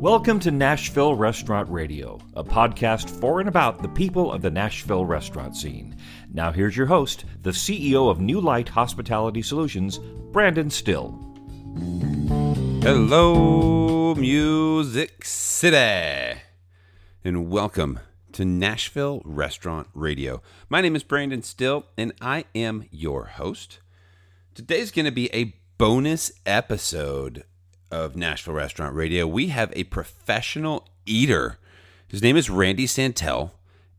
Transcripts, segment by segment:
Welcome to Nashville Restaurant Radio, a podcast for and about the people of the Nashville restaurant scene. Now, here's your host, the CEO of New Light Hospitality Solutions, Brandon Still. Hello, Music City, and welcome to Nashville Restaurant Radio. My name is Brandon Still, and I am your host. Today's going to be a bonus episode of Nashville Restaurant Radio. We have a professional eater. His name is Randy Santel,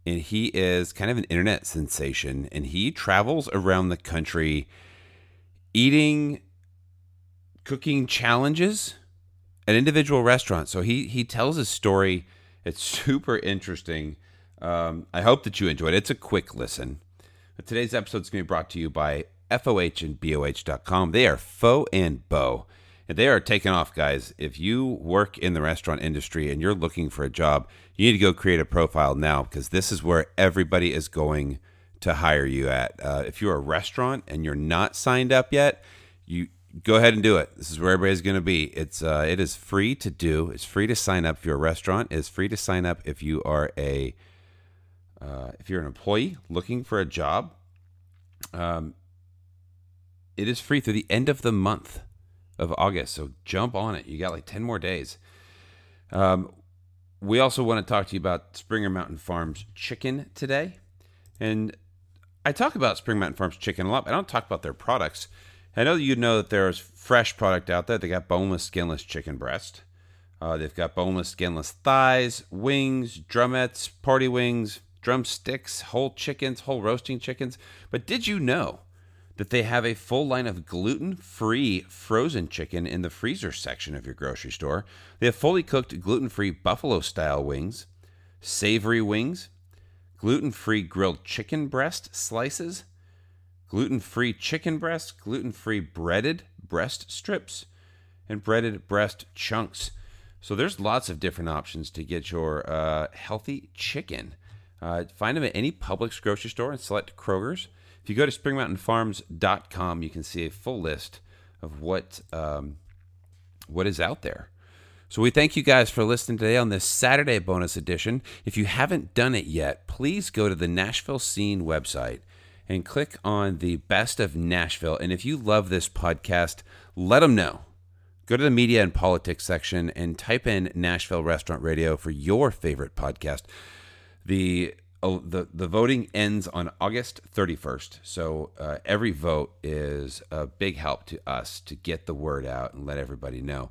and he is kind of an internet sensation. And he travels around the country eating, cooking challenges at individual restaurants. So he he tells his story. It's super interesting. Um, I hope that you enjoyed it. It's a quick listen. But today's episode is going to be brought to you by FOH and BOH.com. They are faux and bow. And they are taking off, guys. If you work in the restaurant industry and you're looking for a job, you need to go create a profile now because this is where everybody is going to hire you at. Uh, if you're a restaurant and you're not signed up yet, you go ahead and do it. This is where everybody's going to be. It's uh, it is free to do. It's free to sign up if you're a restaurant. It's free to sign up if you are a uh, if you're an employee looking for a job. Um, it is free through the end of the month of August. So jump on it. You got like 10 more days. Um, we also want to talk to you about Springer Mountain Farms chicken today. And I talk about Springer Mountain Farms chicken a lot, but I don't talk about their products. I know you know that there's fresh product out there. They got boneless, skinless chicken breast. Uh, they've got boneless, skinless thighs, wings, drumettes, party wings, drumsticks, whole chickens, whole roasting chickens. But did you know that they have a full line of gluten free frozen chicken in the freezer section of your grocery store. They have fully cooked gluten free buffalo style wings, savory wings, gluten free grilled chicken breast slices, gluten free chicken breast, gluten free breaded breast strips, and breaded breast chunks. So there's lots of different options to get your uh, healthy chicken. Uh, find them at any Publix grocery store and select Kroger's. If you go to springermountainfarms.com, you can see a full list of what um, what is out there. So we thank you guys for listening today on this Saturday bonus edition. If you haven't done it yet, please go to the Nashville Scene website and click on the Best of Nashville. And if you love this podcast, let them know. Go to the media and politics section and type in Nashville Restaurant Radio for your favorite podcast. The oh, the the voting ends on August 31st. So uh, every vote is a big help to us to get the word out and let everybody know.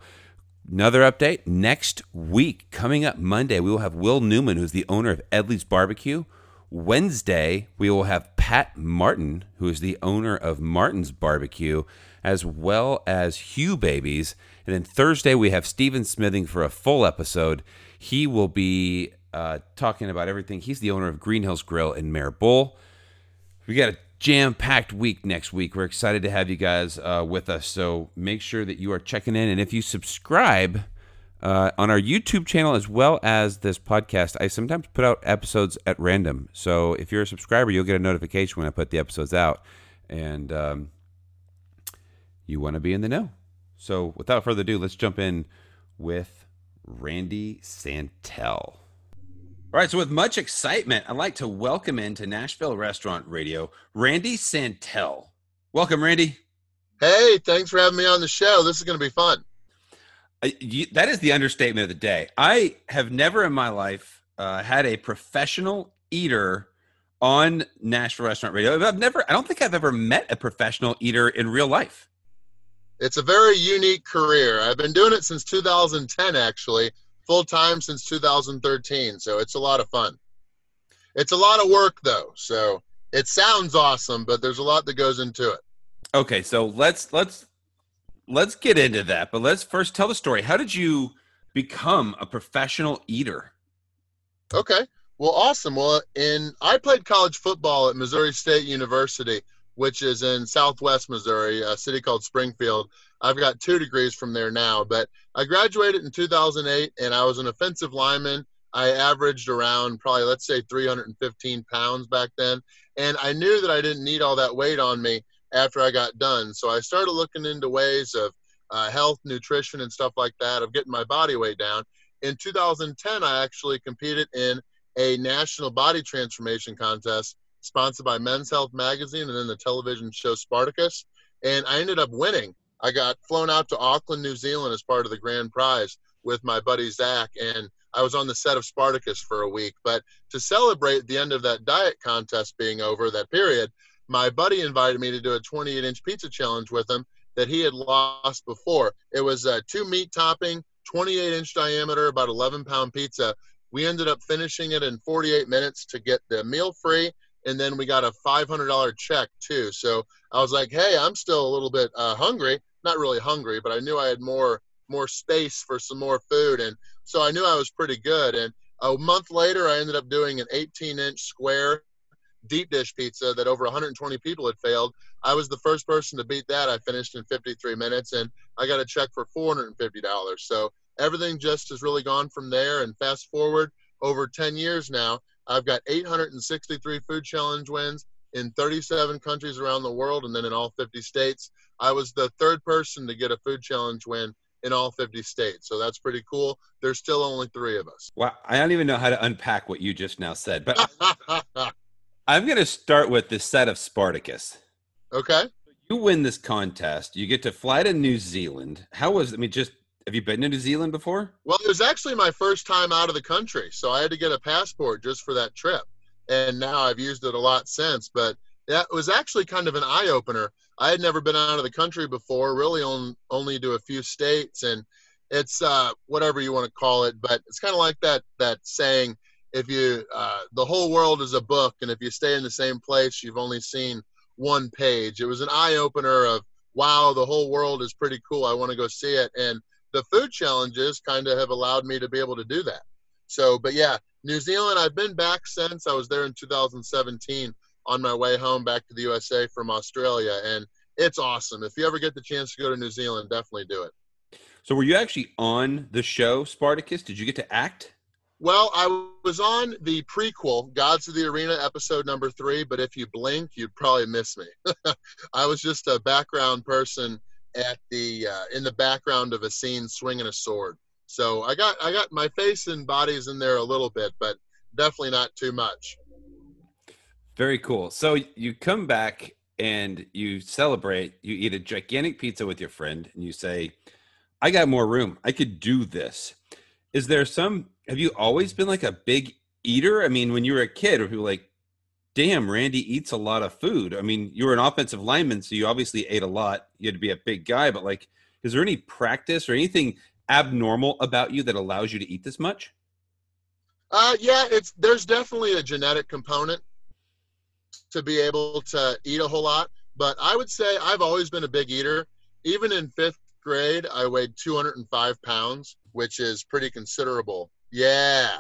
Another update next week, coming up Monday, we will have Will Newman, who's the owner of Edley's Barbecue. Wednesday, we will have Pat Martin, who is the owner of Martin's Barbecue, as well as Hugh-Baby's. And then Thursday, we have Stephen Smithing for a full episode. He will be uh, talking about everything. He's the owner of Green Hills Grill in Mare Bull. We got a jam packed week next week. We're excited to have you guys uh, with us. So make sure that you are checking in. And if you subscribe uh, on our YouTube channel as well as this podcast, I sometimes put out episodes at random. So if you're a subscriber, you'll get a notification when I put the episodes out. And um, you want to be in the know. So without further ado, let's jump in with Randy Santel. All right, so with much excitement, I'd like to welcome into Nashville Restaurant Radio Randy Santel. Welcome, Randy. Hey, thanks for having me on the show. This is going to be fun. Uh, you, that is the understatement of the day. I have never in my life uh, had a professional eater on Nashville Restaurant Radio. I've never, I don't think I've ever met a professional eater in real life. It's a very unique career. I've been doing it since 2010, actually full time since 2013. So it's a lot of fun. It's a lot of work though. So it sounds awesome, but there's a lot that goes into it. Okay, so let's let's let's get into that. But let's first tell the story. How did you become a professional eater? Okay. Well, awesome. Well, in I played college football at Missouri State University, which is in Southwest Missouri, a city called Springfield. I've got two degrees from there now, but I graduated in 2008 and I was an offensive lineman. I averaged around probably, let's say, 315 pounds back then. And I knew that I didn't need all that weight on me after I got done. So I started looking into ways of uh, health, nutrition, and stuff like that, of getting my body weight down. in 2010, I actually competed in a national body transformation contest sponsored by Men's Health Magazine and then the television show Spartacus. And I ended up winning. I got flown out to Auckland, New Zealand as part of the grand prize with my buddy Zach. And I was on the set of Spartacus for a week. But to celebrate the end of that diet contest being over, that period, my buddy invited me to do a 28 inch pizza challenge with him that he had lost before. It was a two meat topping, 28 inch diameter, about 11 pound pizza. We ended up finishing it in 48 minutes to get the meal free. And then we got a $500 check too. So I was like, hey, I'm still a little bit uh, hungry. Not really hungry, but I knew I had more more space for some more food. And so I knew I was pretty good. And a month later, I ended up doing an 18 inch square deep dish pizza that over 120 people had failed. I was the first person to beat that. I finished in 53 minutes and I got a check for $450. So everything just has really gone from there. And fast forward over 10 years now, I've got 863 food challenge wins in 37 countries around the world and then in all 50 states. I was the third person to get a food challenge win in all 50 states. So that's pretty cool. There's still only three of us. Wow. I don't even know how to unpack what you just now said, but I'm going to start with the set of Spartacus. Okay. You win this contest. You get to fly to New Zealand. How was? I mean, just have you been to New Zealand before? Well, it was actually my first time out of the country, so I had to get a passport just for that trip, and now I've used it a lot since. But that was actually kind of an eye opener. I had never been out of the country before, really on, only to a few states, and it's uh, whatever you want to call it, but it's kind of like that that saying if you uh, the whole world is a book and if you stay in the same place you've only seen one page it was an eye-opener of wow the whole world is pretty cool i want to go see it and the food challenges kind of have allowed me to be able to do that so but yeah new zealand i've been back since i was there in 2017 on my way home back to the usa from australia and it's awesome if you ever get the chance to go to new zealand definitely do it so were you actually on the show spartacus did you get to act well, I was on the prequel, Gods of the Arena, episode number three, but if you blink, you'd probably miss me. I was just a background person at the uh, in the background of a scene swinging a sword. So I got I got my face and bodies in there a little bit, but definitely not too much. Very cool. So you come back and you celebrate. You eat a gigantic pizza with your friend, and you say, "I got more room. I could do this." Is there some have you always been like a big eater? I mean, when you were a kid, were people like, damn, Randy eats a lot of food. I mean, you were an offensive lineman, so you obviously ate a lot. You had to be a big guy, but like, is there any practice or anything abnormal about you that allows you to eat this much? Uh, yeah, it's there's definitely a genetic component to be able to eat a whole lot. But I would say I've always been a big eater. Even in fifth grade, I weighed 205 pounds, which is pretty considerable yeah.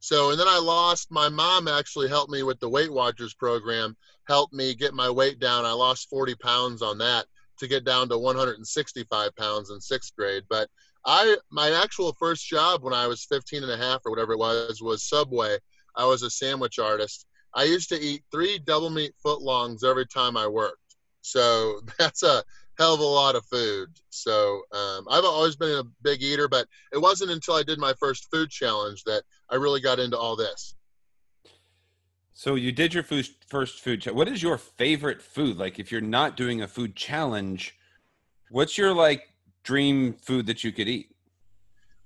So, and then I lost, my mom actually helped me with the Weight Watchers program, helped me get my weight down. I lost 40 pounds on that to get down to 165 pounds in sixth grade. But I, my actual first job when I was 15 and a half or whatever it was, was Subway. I was a sandwich artist. I used to eat three double meat footlongs every time I worked. So that's a hell of a lot of food. So um, I've always been a big eater, but it wasn't until I did my first food challenge that I really got into all this. So you did your food, first food. challenge. what is your favorite food? Like, if you're not doing a food challenge, what's your like dream food that you could eat?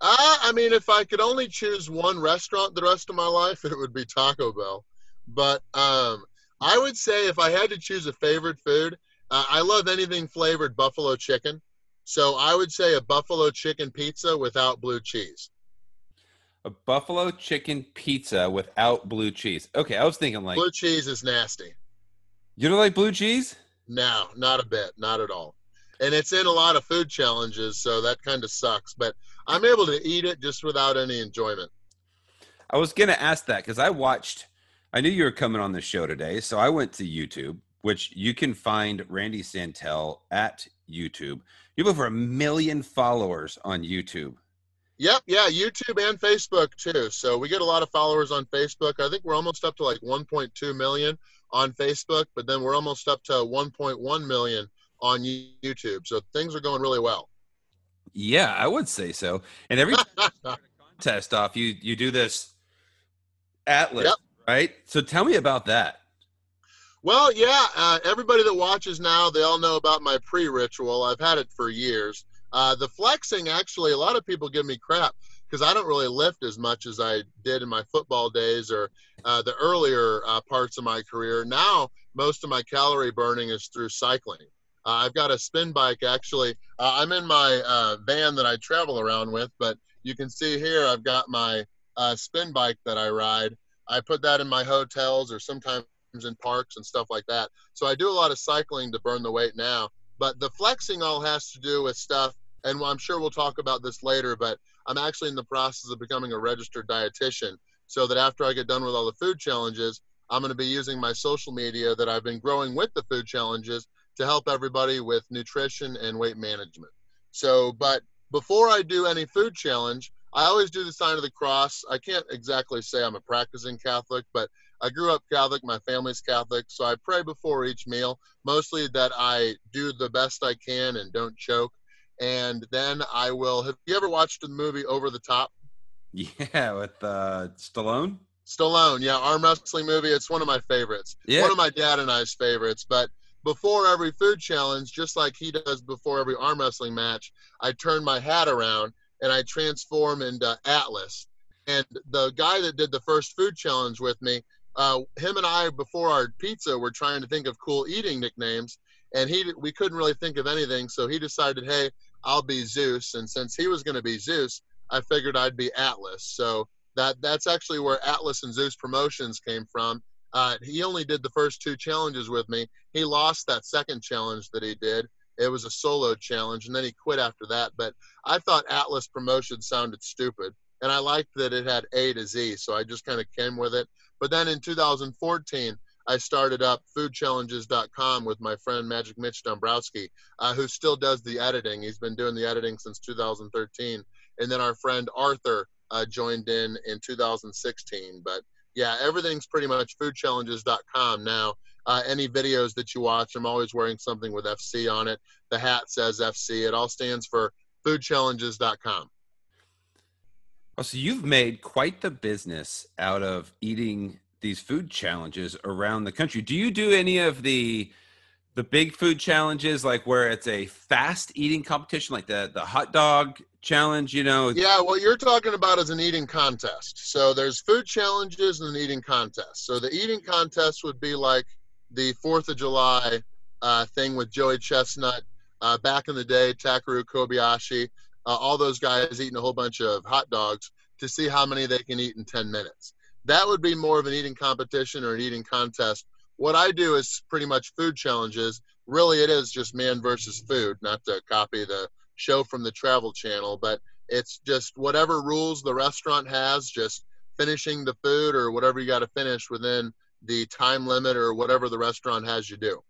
Uh, I mean, if I could only choose one restaurant the rest of my life, it would be Taco Bell. But um, I would say if I had to choose a favorite food, uh, I love anything flavored buffalo chicken. So I would say a buffalo chicken pizza without blue cheese. A buffalo chicken pizza without blue cheese. Okay, I was thinking like blue cheese is nasty. You don't like blue cheese? No, not a bit, not at all. And it's in a lot of food challenges, so that kind of sucks. But I'm able to eat it just without any enjoyment. I was gonna ask that because I watched. I knew you were coming on the show today, so I went to YouTube which you can find Randy Santel at YouTube. You have over a million followers on YouTube. Yep, yeah, YouTube and Facebook too. So we get a lot of followers on Facebook. I think we're almost up to like 1.2 million on Facebook, but then we're almost up to 1.1 million on YouTube. So things are going really well. Yeah, I would say so. And every test off. You you do this atlas, Yep. right? So tell me about that. Well, yeah, uh, everybody that watches now, they all know about my pre ritual. I've had it for years. Uh, the flexing, actually, a lot of people give me crap because I don't really lift as much as I did in my football days or uh, the earlier uh, parts of my career. Now, most of my calorie burning is through cycling. Uh, I've got a spin bike, actually. Uh, I'm in my uh, van that I travel around with, but you can see here I've got my uh, spin bike that I ride. I put that in my hotels or sometimes in parks and stuff like that. So I do a lot of cycling to burn the weight now. But the flexing all has to do with stuff, and I'm sure we'll talk about this later, but I'm actually in the process of becoming a registered dietitian so that after I get done with all the food challenges, I'm going to be using my social media that I've been growing with the food challenges to help everybody with nutrition and weight management. So, but before I do any food challenge, I always do the sign of the cross. I can't exactly say I'm a practicing Catholic, but I grew up Catholic. My family's Catholic. So I pray before each meal, mostly that I do the best I can and don't choke. And then I will. Have you ever watched the movie Over the Top? Yeah, with uh, Stallone. Stallone, yeah, arm wrestling movie. It's one of my favorites. Yeah. One of my dad and I's favorites. But before every food challenge, just like he does before every arm wrestling match, I turn my hat around and I transform into Atlas. And the guy that did the first food challenge with me, uh, him and I before our pizza were trying to think of cool eating nicknames, and he we couldn't really think of anything. So he decided, hey, I'll be Zeus, and since he was going to be Zeus, I figured I'd be Atlas. So that that's actually where Atlas and Zeus Promotions came from. Uh, he only did the first two challenges with me. He lost that second challenge that he did. It was a solo challenge, and then he quit after that. But I thought Atlas Promotion sounded stupid, and I liked that it had A to Z, so I just kind of came with it. But then in 2014, I started up foodchallenges.com with my friend Magic Mitch Dombrowski, uh, who still does the editing. He's been doing the editing since 2013. And then our friend Arthur uh, joined in in 2016. But yeah, everything's pretty much foodchallenges.com now. Uh, any videos that you watch, I'm always wearing something with FC on it. The hat says FC. It all stands for foodchallenges.com. Oh, so you've made quite the business out of eating these food challenges around the country. Do you do any of the the big food challenges like where it's a fast eating competition like the the hot dog challenge, you know? Yeah, what you're talking about is an eating contest. So there's food challenges and an eating contest. So the eating contest would be like the Fourth of July uh, thing with Joey Chestnut uh, back in the day, Takeru Kobayashi, uh, all those guys eating a whole bunch of hot dogs to see how many they can eat in 10 minutes. That would be more of an eating competition or an eating contest. What I do is pretty much food challenges. Really, it is just man versus food, not to copy the show from the Travel Channel, but it's just whatever rules the restaurant has, just finishing the food or whatever you got to finish within the time limit or whatever the restaurant has you do.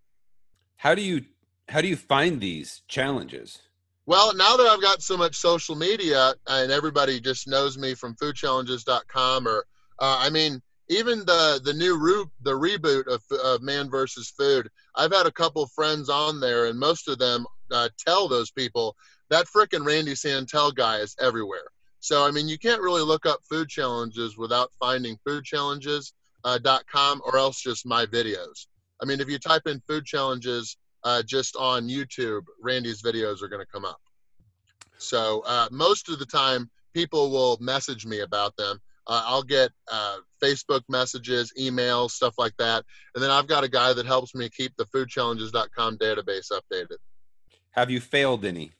How do you how do you find these challenges? Well, now that I've got so much social media and everybody just knows me from foodchallenges.com or uh, I mean even the the new re- the reboot of, of Man versus Food, I've had a couple friends on there, and most of them uh, tell those people that frickin' Randy Santel guy is everywhere. So I mean, you can't really look up food challenges without finding foodchallenges.com or else just my videos. I mean, if you type in food challenges uh, just on YouTube, Randy's videos are going to come up. So uh, most of the time, people will message me about them. Uh, I'll get uh, Facebook messages, emails, stuff like that. And then I've got a guy that helps me keep the foodchallenges.com database updated. Have you failed any?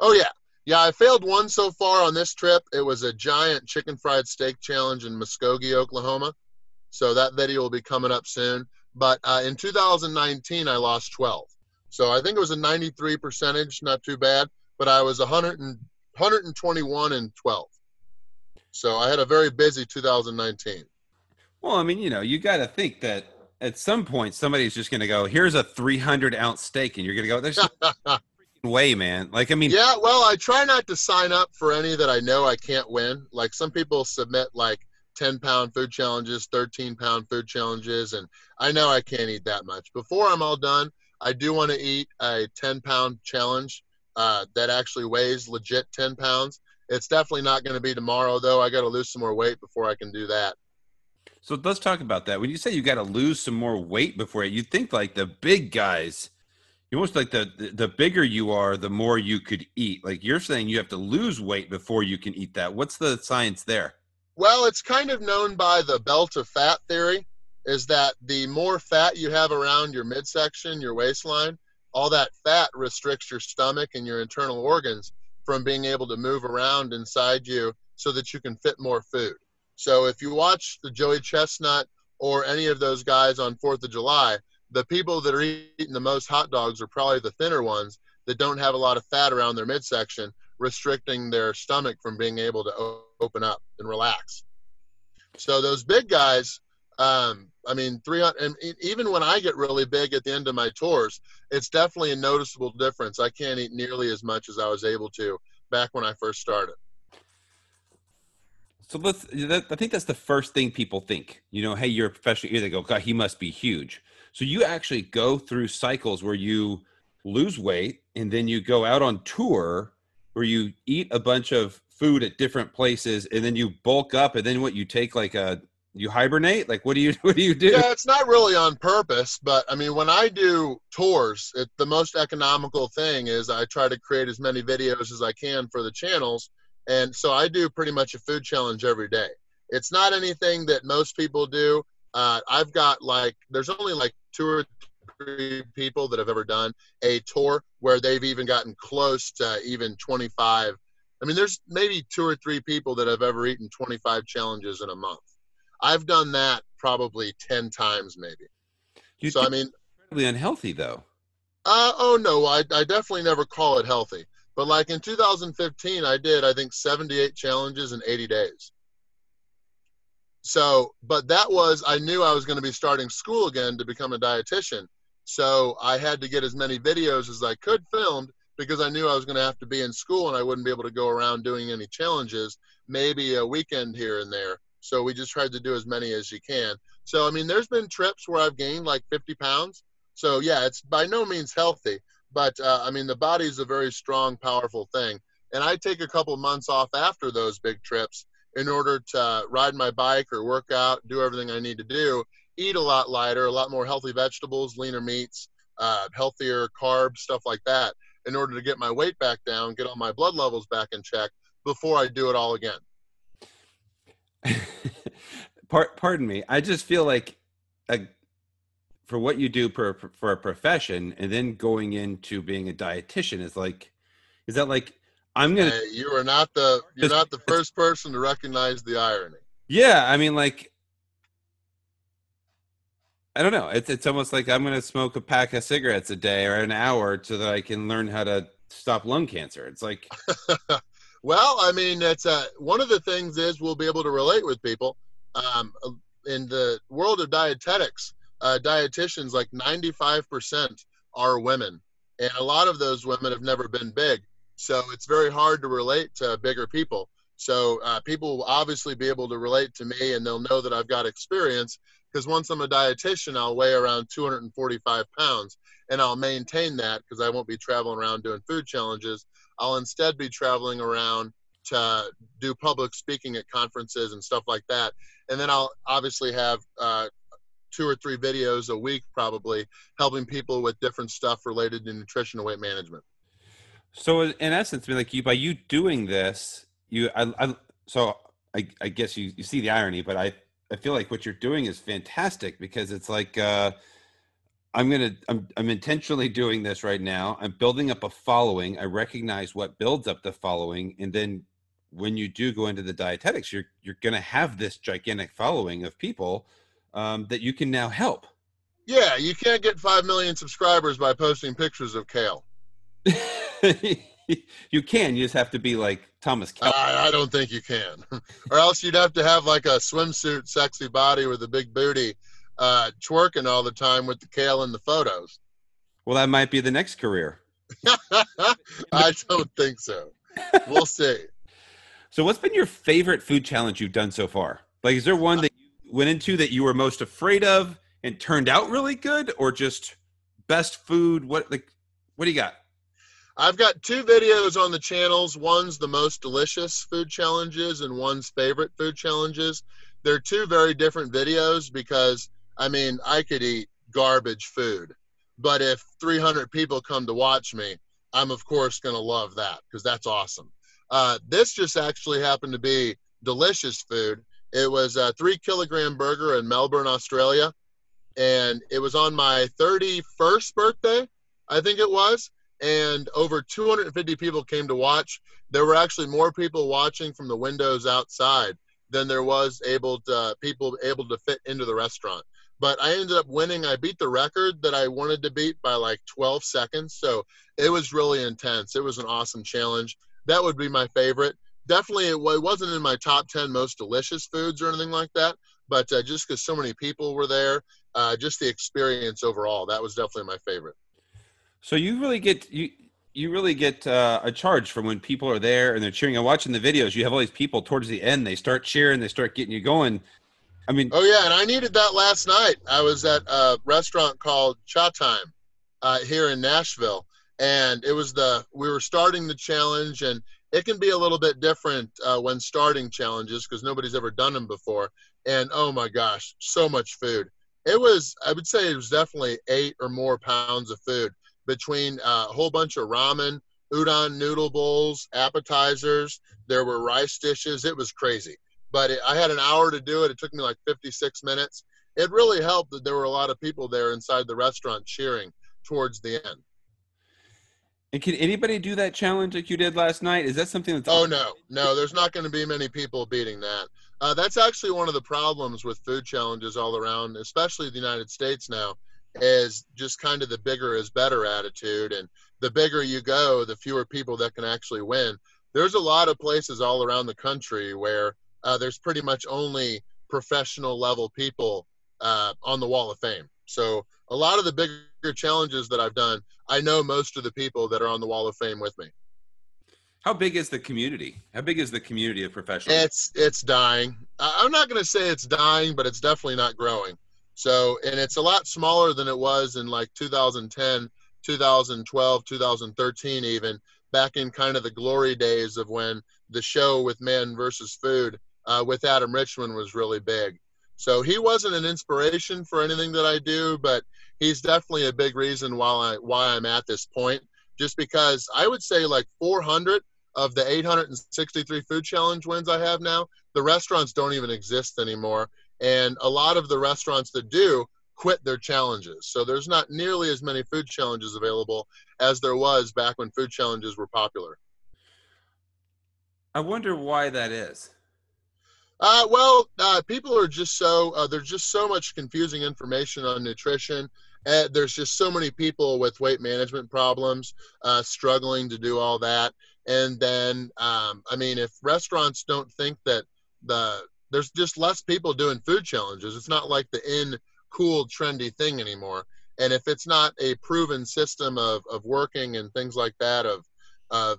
Oh, yeah. Yeah, I failed one so far on this trip. It was a giant chicken fried steak challenge in Muskogee, Oklahoma. So that video will be coming up soon. But uh, in 2019, I lost 12. So I think it was a 93 percentage, not too bad. But I was 100 and, 121 and 12. So I had a very busy 2019. Well, I mean, you know, you got to think that at some point somebody's just going to go, "Here's a 300 ounce steak," and you're going to go, "There's no way, man." Like, I mean, yeah, well, I try not to sign up for any that I know I can't win. Like some people submit like 10 pound food challenges, 13 pound food challenges, and I know I can't eat that much. Before I'm all done, I do want to eat a 10 pound challenge uh, that actually weighs legit 10 pounds It's definitely not going to be tomorrow, though. I got to lose some more weight before I can do that. So let's talk about that. When you say you got to lose some more weight before you think like the big guys, you almost like the the bigger you are, the more you could eat. Like you're saying, you have to lose weight before you can eat that. What's the science there? Well, it's kind of known by the belt of fat theory. Is that the more fat you have around your midsection, your waistline, all that fat restricts your stomach and your internal organs from being able to move around inside you so that you can fit more food. So if you watch the Joey Chestnut or any of those guys on 4th of July, the people that are eating the most hot dogs are probably the thinner ones that don't have a lot of fat around their midsection, restricting their stomach from being able to open up and relax. So those big guys, um, I mean, 300, and even when I get really big at the end of my tours, it's definitely a noticeable difference. I can't eat nearly as much as I was able to back when I first started. So let's, I think that's the first thing people think. You know, hey, you're a professional eater. They go, God, he must be huge. So you actually go through cycles where you lose weight and then you go out on tour where you eat a bunch of food at different places and then you bulk up and then what you take like a you hibernate? Like what do you what do you do? Yeah it's not really on purpose but i mean when i do tours it, the most economical thing is i try to create as many videos as i can for the channels and so i do pretty much a food challenge every day. It's not anything that most people do. Uh, i've got like there's only like two or three people that have ever done a tour where they've even gotten close to even 25 i mean there's maybe two or three people that have ever eaten 25 challenges in a month I've done that probably 10 times maybe. You so, I mean, incredibly unhealthy though. Uh, oh no, I, I definitely never call it healthy. But like in 2015, I did, I think 78 challenges in 80 days. So, but that was, I knew I was going to be starting school again to become a dietitian. So I had to get as many videos as I could filmed because I knew I was going to have to be in school and I wouldn't be able to go around doing any challenges, maybe a weekend here and there. So we just tried to do as many as you can. So, I mean, there's been trips where I've gained like 50 pounds. So, yeah, it's by no means healthy, but uh, I mean, the body is a very strong, powerful thing. And I take a couple months off after those big trips in order to ride my bike or work out, do everything I need to do, eat a lot lighter, a lot more healthy vegetables, leaner meats, uh, healthier carbs, stuff like that, in order to get my weight back down, get all my blood levels back in check before I do it all again. Pardon me. I just feel like a, for what you do per, for a profession and then going into being a dietitian is like, is that like, I'm going to, hey, you are not the, you're not the first person to recognize the irony. Yeah. I mean, like, I don't know. It's, it's almost like I'm going to smoke a pack of cigarettes a day or an hour so that I can learn how to stop lung cancer. It's like, Well, I mean, it's uh, one of the things is we'll be able to relate with people. Um, in the world of dietetics, uh, dietitians, like 95% are women. And a lot of those women have never been big. So it's very hard to relate to bigger people. So uh, people will obviously be able to relate to me and they'll know that I've got experience because once I'm a dietitian, I'll weigh around 245 pounds and I'll maintain that because I won't be traveling around doing food challenges. I'll instead be traveling around to do public speaking at conferences and stuff like that. And then I'll obviously have uh, two or three videos a week, probably helping people with different stuff related to nutrition and weight management. So, in essence, like you by you doing this, you, I, I so I, I guess you, you see the irony, but I, I feel like what you're doing is fantastic because it's like. Uh, I'm gonna I'm I'm intentionally doing this right now. I'm building up a following. I recognize what builds up the following, and then when you do go into the dietetics, you're you're gonna have this gigantic following of people um, that you can now help. Yeah, you can't get five million subscribers by posting pictures of kale. you can. You just have to be like Thomas. I, I don't think you can, or else you'd have to have like a swimsuit, sexy body with a big booty uh, twerking all the time with the kale in the photos. Well, that might be the next career. I don't think so. We'll see. So, what's been your favorite food challenge you've done so far? Like, is there one that you went into that you were most afraid of and turned out really good, or just best food? What like, what do you got? I've got two videos on the channels. One's the most delicious food challenges, and one's favorite food challenges. They're two very different videos because I mean I could eat garbage food, but if 300 people come to watch me, I'm of course going to love that because that's awesome. Uh, this just actually happened to be delicious food. It was a three kilogram burger in Melbourne, Australia, and it was on my 31st birthday, I think it was. And over 250 people came to watch. There were actually more people watching from the windows outside than there was able to people able to fit into the restaurant. But I ended up winning. I beat the record that I wanted to beat by like 12 seconds. So it was really intense. It was an awesome challenge. That would be my favorite. Definitely, it wasn't in my top 10 most delicious foods or anything like that. But uh, just because so many people were there, uh, just the experience overall, that was definitely my favorite. So you really get you you really get uh, a charge from when people are there and they're cheering. I'm watching the videos. You have all these people towards the end. They start cheering. They start getting you going. I mean, oh yeah, and I needed that last night. I was at a restaurant called Cha Time uh, here in Nashville, and it was the we were starting the challenge, and it can be a little bit different uh, when starting challenges because nobody's ever done them before. And oh my gosh, so much food! It was I would say it was definitely eight or more pounds of food between a whole bunch of ramen, udon noodle bowls, appetizers. There were rice dishes. It was crazy. But it, I had an hour to do it. It took me like 56 minutes. It really helped that there were a lot of people there inside the restaurant cheering towards the end. And can anybody do that challenge like you did last night? Is that something that's Oh no, no, there's not going to be many people beating that. Uh, that's actually one of the problems with food challenges all around, especially the United States now, is just kind of the bigger is better attitude. And the bigger you go, the fewer people that can actually win. There's a lot of places all around the country where uh, there's pretty much only professional level people uh, on the Wall of Fame. So a lot of the bigger challenges that I've done, I know most of the people that are on the Wall of Fame with me. How big is the community? How big is the community of professionals? It's it's dying. I'm not going to say it's dying, but it's definitely not growing. So, and it's a lot smaller than it was in like 2010, 2012, 2013, even back in kind of the glory days of when the show with Man versus Food uh, with Adam Richman was really big. So he wasn't an inspiration for anything that I do, but he's definitely a big reason why I why I'm at this point. Just because I would say like 400 of the 863 food challenge wins I have now, the restaurants don't even exist anymore, and a lot of the restaurants that do quit their challenges. So there's not nearly as many food challenges available as there was back when food challenges were popular. I wonder why that is. Uh, well, uh, people are just so uh, there's just so much confusing information on nutrition. Uh, there's just so many people with weight management problems uh, struggling to do all that. And then, um, I mean, if restaurants don't think that the there's just less people doing food challenges. It's not like the in cool trendy thing anymore. And if it's not a proven system of, of working and things like that, of uh,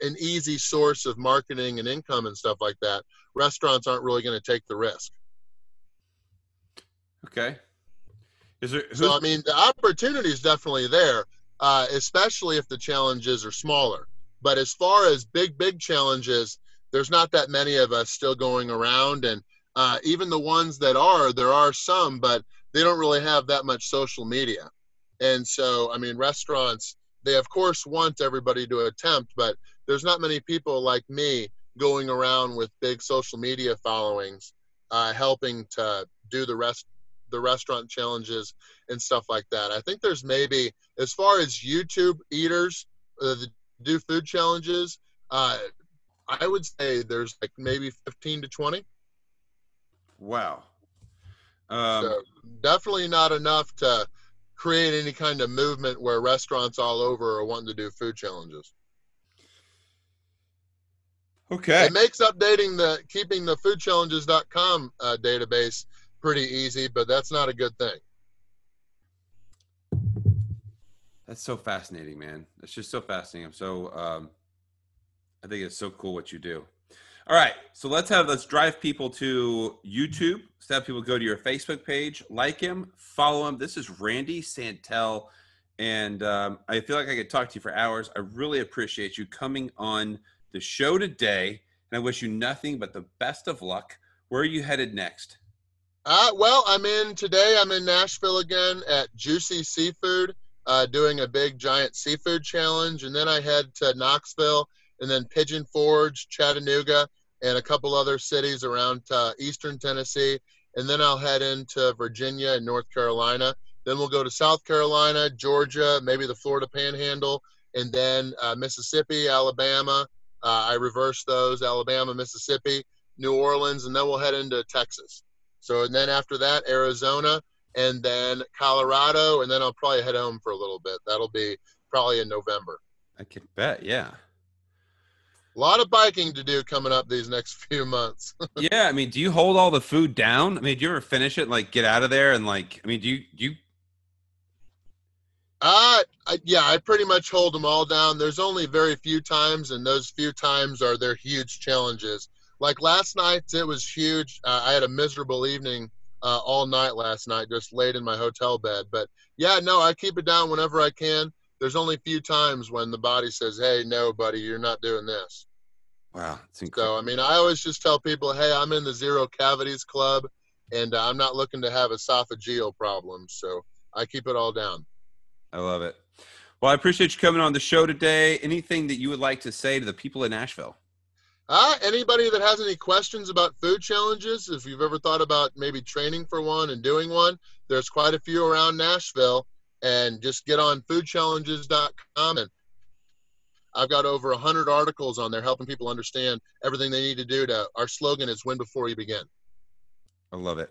an easy source of marketing and income and stuff like that, restaurants aren't really going to take the risk. Okay. Is there? So I mean, the opportunity is definitely there, uh, especially if the challenges are smaller. But as far as big, big challenges, there's not that many of us still going around and uh, even the ones that are there are some but they don't really have that much social media and so i mean restaurants they of course want everybody to attempt but there's not many people like me going around with big social media followings uh, helping to do the rest the restaurant challenges and stuff like that i think there's maybe as far as youtube eaters uh, do food challenges uh, I would say there's like maybe 15 to 20. Wow. Um, so definitely not enough to create any kind of movement where restaurants all over are wanting to do food challenges. Okay. It makes updating the keeping the foodchallenges.com uh, database pretty easy, but that's not a good thing. That's so fascinating, man. It's just so fascinating. I'm so um, I think it's so cool what you do. All right, so let's have let's drive people to YouTube. Let's have people go to your Facebook page, like him, follow him. This is Randy Santel, and um, I feel like I could talk to you for hours. I really appreciate you coming on the show today, and I wish you nothing but the best of luck. Where are you headed next? Uh, well, I'm in today. I'm in Nashville again at Juicy Seafood, uh, doing a big giant seafood challenge, and then I head to Knoxville, and then Pigeon Forge, Chattanooga, and a couple other cities around uh, eastern Tennessee, and then I'll head into Virginia and North Carolina. Then we'll go to South Carolina, Georgia, maybe the Florida Panhandle, and then uh, Mississippi, Alabama. Uh, I reverse those: Alabama, Mississippi, New Orleans, and then we'll head into Texas. So, and then after that, Arizona, and then Colorado, and then I'll probably head home for a little bit. That'll be probably in November. I can bet, yeah. A lot of biking to do coming up these next few months. yeah, I mean, do you hold all the food down? I mean, do you ever finish it like get out of there and like? I mean, do you do you? Uh, I, yeah, I pretty much hold them all down. There's only very few times, and those few times are their huge challenges like last night, it was huge. Uh, I had a miserable evening uh, all night last night, just laid in my hotel bed. But yeah, no, I keep it down whenever I can. There's only a few times when the body says, "Hey, no, buddy, you're not doing this." Wow, so I mean, I always just tell people, "Hey, I'm in the zero cavities club, and uh, I'm not looking to have esophageal problems." So I keep it all down. I love it. Well, I appreciate you coming on the show today. Anything that you would like to say to the people in Nashville? Uh, anybody that has any questions about food challenges, if you've ever thought about maybe training for one and doing one, there's quite a few around Nashville. And just get on foodchallenges.com and I've got over 100 articles on there helping people understand everything they need to do to. Our slogan is win before you begin. I love it.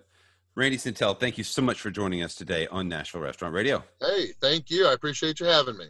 Randy Santel, thank you so much for joining us today on Nashville Restaurant Radio. Hey, thank you. I appreciate you having me.